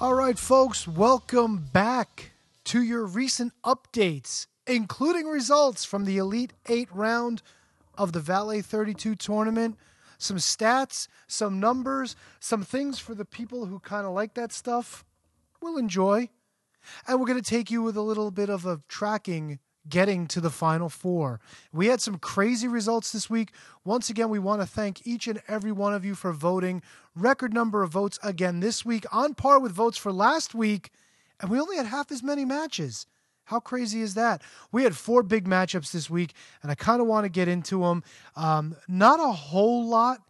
All right, folks, welcome back to your recent updates, including results from the Elite Eight round of the Valet 32 tournament. Some stats, some numbers, some things for the people who kind of like that stuff. We'll enjoy. And we're going to take you with a little bit of a tracking getting to the final four. We had some crazy results this week. Once again, we want to thank each and every one of you for voting. Record number of votes again this week, on par with votes for last week, and we only had half as many matches. How crazy is that? We had four big matchups this week, and I kind of want to get into them. Um, not a whole lot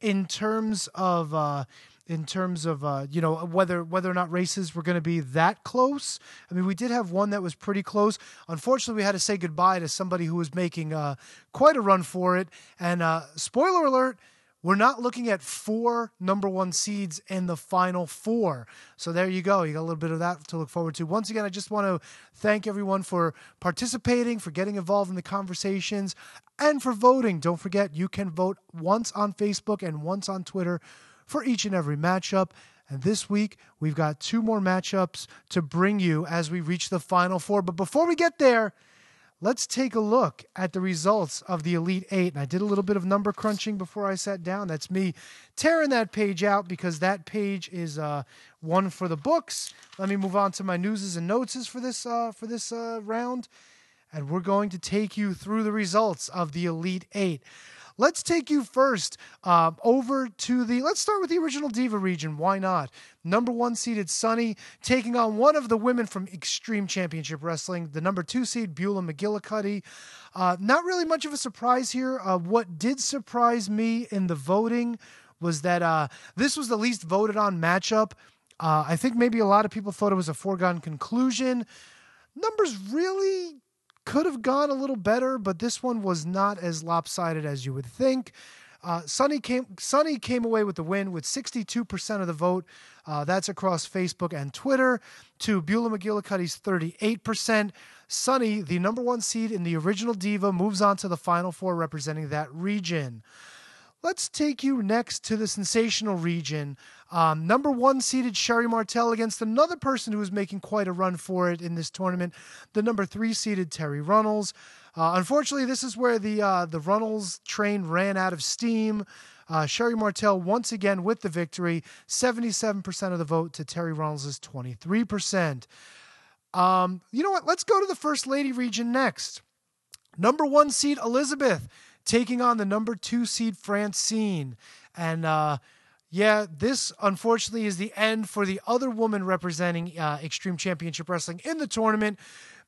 in terms of. Uh, in terms of uh, you know whether whether or not races were going to be that close. I mean, we did have one that was pretty close. Unfortunately, we had to say goodbye to somebody who was making uh, quite a run for it. And uh, spoiler alert. We're not looking at four number one seeds in the final four. So there you go. You got a little bit of that to look forward to. Once again, I just want to thank everyone for participating, for getting involved in the conversations, and for voting. Don't forget, you can vote once on Facebook and once on Twitter for each and every matchup. And this week, we've got two more matchups to bring you as we reach the final four. But before we get there, let's take a look at the results of the Elite Eight. And I did a little bit of number crunching before I sat down. That's me tearing that page out because that page is uh, one for the books. Let me move on to my newses and notes for this uh, for this uh, round, and we're going to take you through the results of the Elite Eight. Let's take you first uh, over to the. Let's start with the original Diva region. Why not? Number one seeded Sunny taking on one of the women from Extreme Championship Wrestling, the number two seed Beulah McGillicuddy. Uh, not really much of a surprise here. Uh, what did surprise me in the voting was that uh, this was the least voted on matchup. Uh, I think maybe a lot of people thought it was a foregone conclusion. Numbers really could have gone a little better, but this one was not as lopsided as you would think. Uh, Sunny came Sunny came away with the win with 62% of the vote. Uh, that's across Facebook and Twitter. To Beulah McGillicuddy's 38%. Sunny, the number one seed in the original Diva, moves on to the final four representing that region. Let's take you next to the sensational region. Um, number one seeded Sherri Martel against another person who was making quite a run for it in this tournament, the number three seeded Terri Runnels. Uh, unfortunately, this is where the uh, the Runnels train ran out of steam. Uh, Sherri Martel once again with the victory, 77% of the vote to Terri Runnels' 23%. Um, you know what? Let's go to the First Lady region next. Number one seed Elizabeth taking on the number two seed Francine. And uh, yeah, this unfortunately is the end for the other woman representing uh, Extreme Championship Wrestling in the tournament.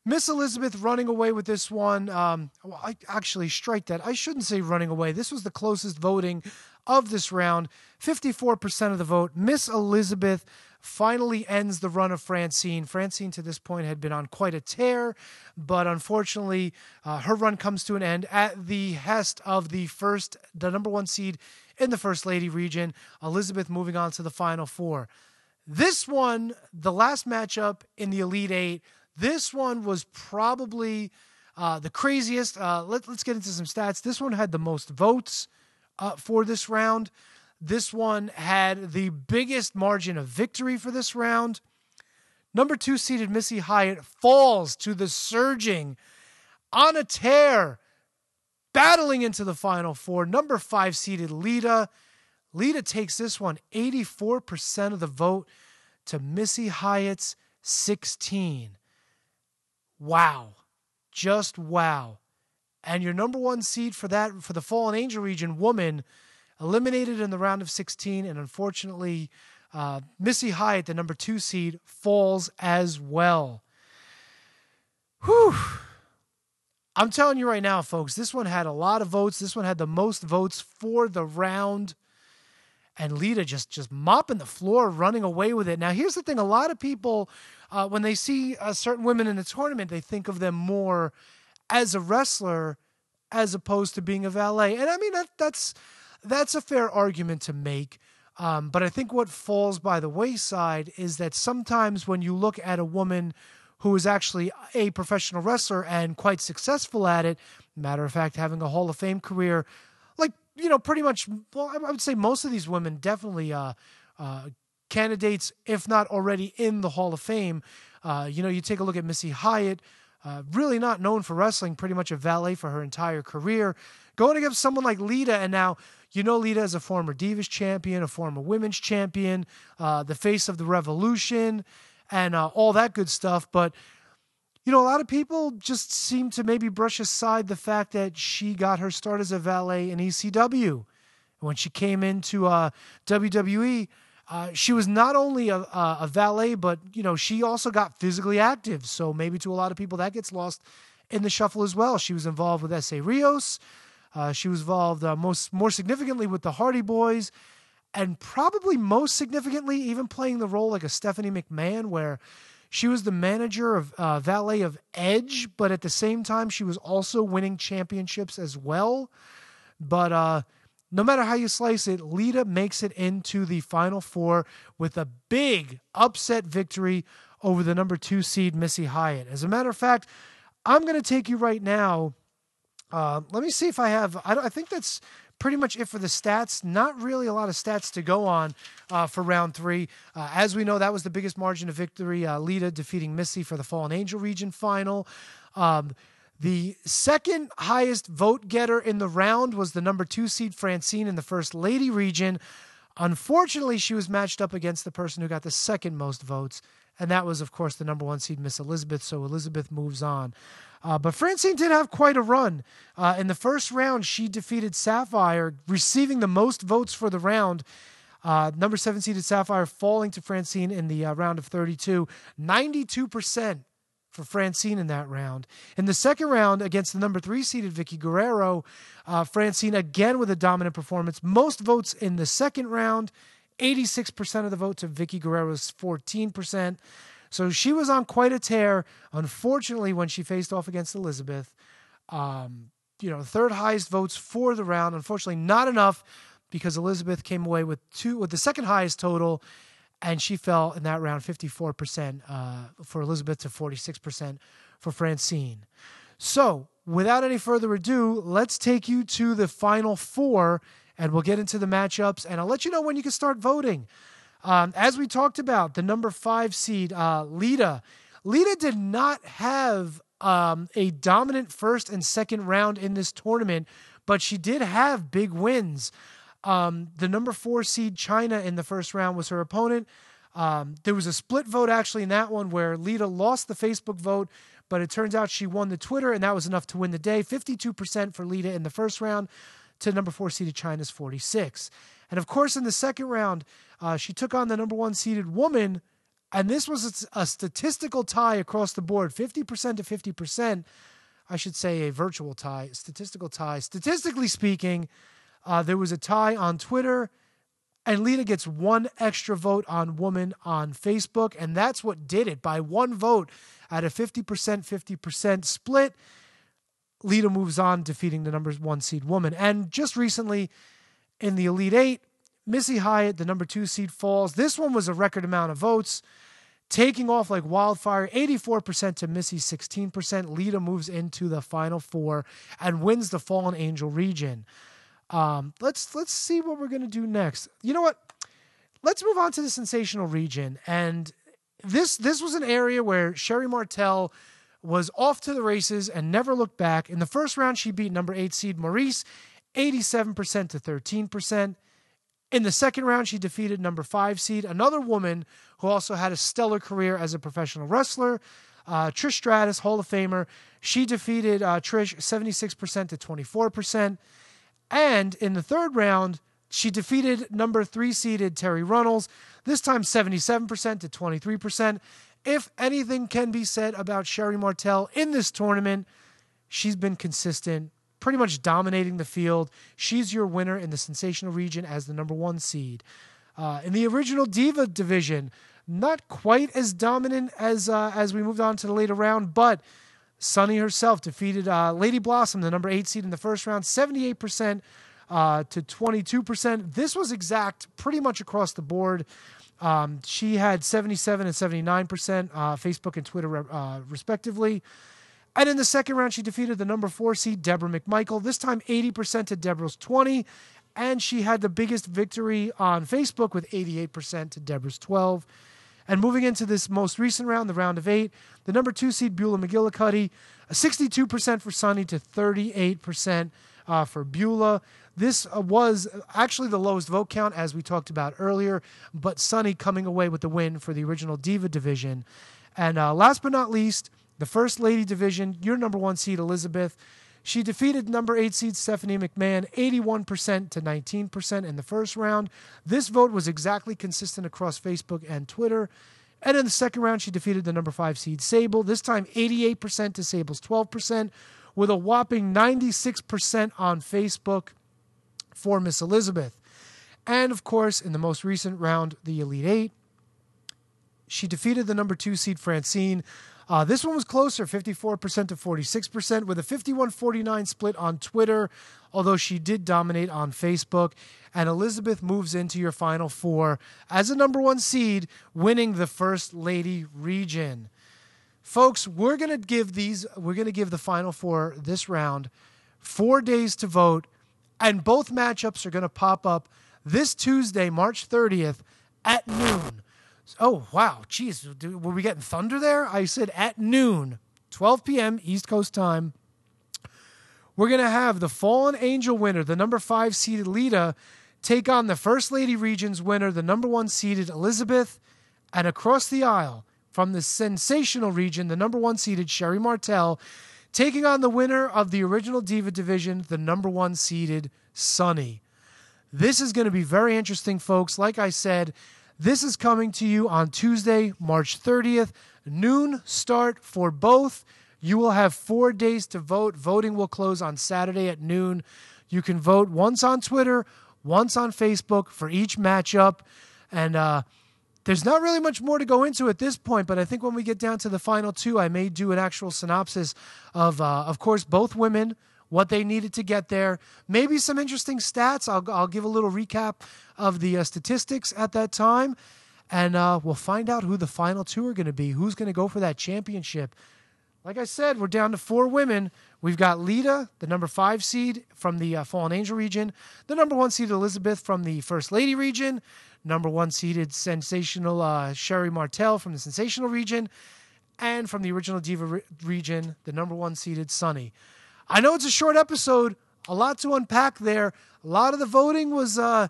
Miss Elizabeth running away with this one. Um, well, I actually strike that. I shouldn't say running away. This was the closest voting of this round. 54% of the vote. Miss Elizabeth finally ends the run of Francine. Francine, to this point, had been on quite a tear, but unfortunately, uh, her run comes to an end at the hest of the first, the number one seed in the First Lady region, Elizabeth moving on to the final four. This one, the last matchup in the Elite Eight, this one was probably uh, the craziest. Uh, let, us get into some stats. This one had the most votes uh, for this round. This one had the biggest margin of victory for this round. Number two seeded Missy Hyatt falls to the surging on a tear, battling into the final four. Number five seeded Lita. Lita takes this one 84% of the vote to Missy Hyatt's 16. Wow. Just wow. And your number one seed for that for the Fallen Angel region woman eliminated in the round of 16, and unfortunately, uh, Missy Hyatt, the number two seed, falls as well. Whew. I'm telling you right now, folks, this one had a lot of votes. This one had the most votes for the round. And Lita just just mopping the floor, running away with it. Now, here's the thing: a lot of people, uh, when they see uh, certain women in the tournament, they think of them more as a wrestler as opposed to being a valet. And I mean that that's that's a fair argument to make. Um, but I think what falls by the wayside is that sometimes when you look at a woman who is actually a professional wrestler and quite successful at it, matter of fact, having a Hall of Fame career, like, you know, pretty much, well, I would say most of these women definitely uh, uh, candidates, if not already in the Hall of Fame. Uh, you know, you take a look at Missy Hyatt, uh, really not known for wrestling, pretty much a valet for her entire career, going against someone like Lita, and now you know Lita as a former Divas champion, a former women's champion, uh, the face of the Revolution, and uh, all that good stuff. But you know, a lot of people just seem to maybe brush aside the fact that she got her start as a valet in ECW. When she came into uh, WWE, uh, she was not only a, a, valet, but you know she also got physically active. So maybe to a lot of people that gets lost in the shuffle as well. She was involved with Essa Rios. Uh, she was involved uh, most more significantly with the Hardy Boys, and probably most significantly, even playing the role like a Stephanie McMahon, where she was the manager of uh, valet of Edge, but at the same time she was also winning championships as well. But uh, no matter how you slice it, Lita makes it into the final four with a big upset victory over the number two seed Missy Hyatt. As a matter of fact, I'm going to take you right now. Uh, let me see if I have. I, I, think that's pretty much it for the stats. Not really a lot of stats to go on uh, for round three. Uh, as we know, that was the biggest margin of victory. Uh, Lita defeating Missy for the Fallen Angel region final. Um, the second highest vote getter in the round was the number two seed Francine in the First Lady region. Unfortunately, she was matched up against the person who got the second most votes, and that was, of course, the number one seed Miss Elizabeth. So Elizabeth moves on. Uh, but Francine did have quite a run. Uh, in the first round, she defeated Sapphire, receiving the most votes for the round. Uh, number seven seeded Sapphire falling to Francine in the uh, round of 32. 92% for Francine in that round. In the second round, against the number three seeded Vickie Guerrero, uh, Francine again with a dominant performance. Most votes in the second round, 86% of the vote to Vickie Guerrero's 14%. So she was on quite a tear. Unfortunately, when she faced off against Elizabeth, um, you know, third highest votes for the round. Unfortunately, not enough because Elizabeth came away with two with the second highest total and she fell in that round 54% uh, for Elizabeth to 46% for Francine. So, without any further ado, let's take you to the final four and we'll get into the matchups and I'll let you know when you can start voting. Um, as we talked about, the number five seed, uh, Lita. Lita did not have um, a dominant first and second round in this tournament, but she did have big wins. Um, the number four seed Chyna, in the first round was her opponent. Um, there was a split vote actually in that one where Lita lost the Facebook vote, but it turns out she won the Twitter, and that was enough to win the day. 52% for Lita in the first round to number four seeded Chyna's 46. And of course, in the second round, uh, she took on the number one seeded woman, and this was a statistical tie across the board 50% to 50%. I should say a virtual tie, statistical tie. Statistically speaking, uh, there was a tie on Twitter, and Lita gets one extra vote on woman on Facebook, and that's what did it. By one vote at a 50% 50% split, Lita moves on, defeating the number one seed woman. And just recently in the Elite Eight, Missy Hyatt, the number two seed, falls. This one was a record amount of votes, taking off like wildfire 84% to Missy, 16%. Lita moves into the final four and wins the Fallen Angel region. Um, let's let's see what we're gonna do next. You know what? Let's move on to the sensational region. And this this was an area where Sherri Martel was off to the races and never looked back. In the first round, she beat number eight seed Maryse, 87% to 13%. In the second round, she defeated number five seed, another woman who also had a stellar career as a professional wrestler, uh, Trish Stratus, Hall of Famer. She defeated uh, Trish 76% to 24%. And in the third round, she defeated number three seeded Terri Runnels, this time 77% to 23%. If anything can be said about Sherri Martel in this tournament, she's been consistent, pretty much dominating the field. She's your winner in the sensational region as the number one seed. Uh, in the original Diva division, not quite as dominant as uh, as we moved on to the later round, but Sunny herself defeated uh, Lady Blossom, the number eight seed in the first round, 78% uh, to 22%. This was exact pretty much across the board. Um, she had 77 and 79%, uh, Facebook and Twitter, uh, respectively. And in the second round, she defeated the number four seed, Deborah McMichael. This time, 80% to Deborah's 20. and she had the biggest victory on Facebook with 88% to Deborah's 12. And moving into this most recent round, the round of eight, the number two seed Beulah McGillicuddy, 62% for Sunny to 38% uh, for Beulah. This uh, was actually the lowest vote count, as we talked about earlier, but Sunny coming away with the win for the original Diva division. And uh, last but not least, the First Lady division, your number one seed, Elizabeth. She defeated number eight seed Stephanie McMahon 81% to 19% in the first round. This vote was exactly consistent across Facebook and Twitter. And in the second round, she defeated the number five seed Sable, this time 88% to Sable's 12%, with a whopping 96% on Facebook for Miss Elizabeth. And of course, in the most recent round, the Elite Eight, she defeated the number two seed Francine uh, this one was closer, 54% to 46%, with a 51 49 split on Twitter, although she did dominate on Facebook. And Elizabeth moves into your final four as a number one seed, winning the First Lady region. Folks, we're going to give these, we're going to give the final four this round four days to vote, and both matchups are going to pop up this Tuesday, March 30th at noon. Oh, wow. Jeez. Were we getting thunder there? I said at noon, 12 p.m. East Coast time. We're going to have the Fallen Angel winner, the number five seeded Lita, take on the First Lady Regions winner, the number one seeded Elizabeth. And across the aisle from the sensational region, the number one seeded Sherri Martel, taking on the winner of the original Diva division, the number one seeded Sunny. This is going to be very interesting, folks. Like I said, this is coming to you on Tuesday, March 30th, noon start for both. You will have four days to vote. Voting will close on Saturday at noon. You can vote once on Twitter, once on Facebook for each matchup. And uh, there's not really much more to go into at this point, but I think when we get down to the final two, I may do an actual synopsis of, uh, of course, both women what they needed to get there. Maybe some interesting stats. I'll, I'll give a little recap of the uh, statistics at that time. And uh, we'll find out who the final two are going to be, who's going to go for that championship. Like I said, we're down to four women. We've got Lita, the number five seed from the uh, Fallen Angel region, the number one seed Elizabeth from the First Lady region, number one seeded sensational uh, Sherri Martel from the Sensational region, and from the original Diva re- region, the number one seeded Sunny. I know it's a short episode, a lot to unpack there. A lot of the voting was uh,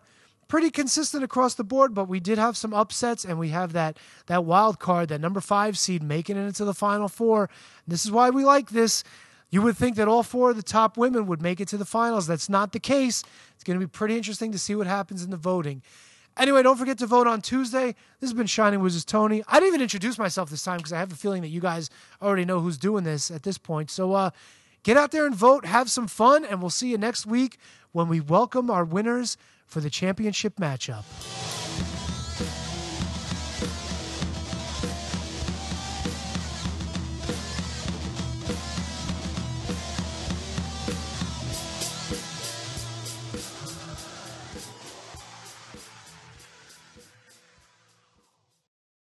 pretty consistent across the board, but we did have some upsets, and we have that that wild card, that number five seed, making it into the final four. This is why we like this. You would think that all four of the top women would make it to the finals. That's not the case. It's going to be pretty interesting to see what happens in the voting. Anyway, don't forget to vote on Tuesday. This has been Shining Wizards Tony. I didn't even introduce myself this time because I have a feeling that you guys already know who's doing this at this point. So, uh, Get out there and vote, have some fun, and we'll see you next week when we welcome our winners for the championship matchup.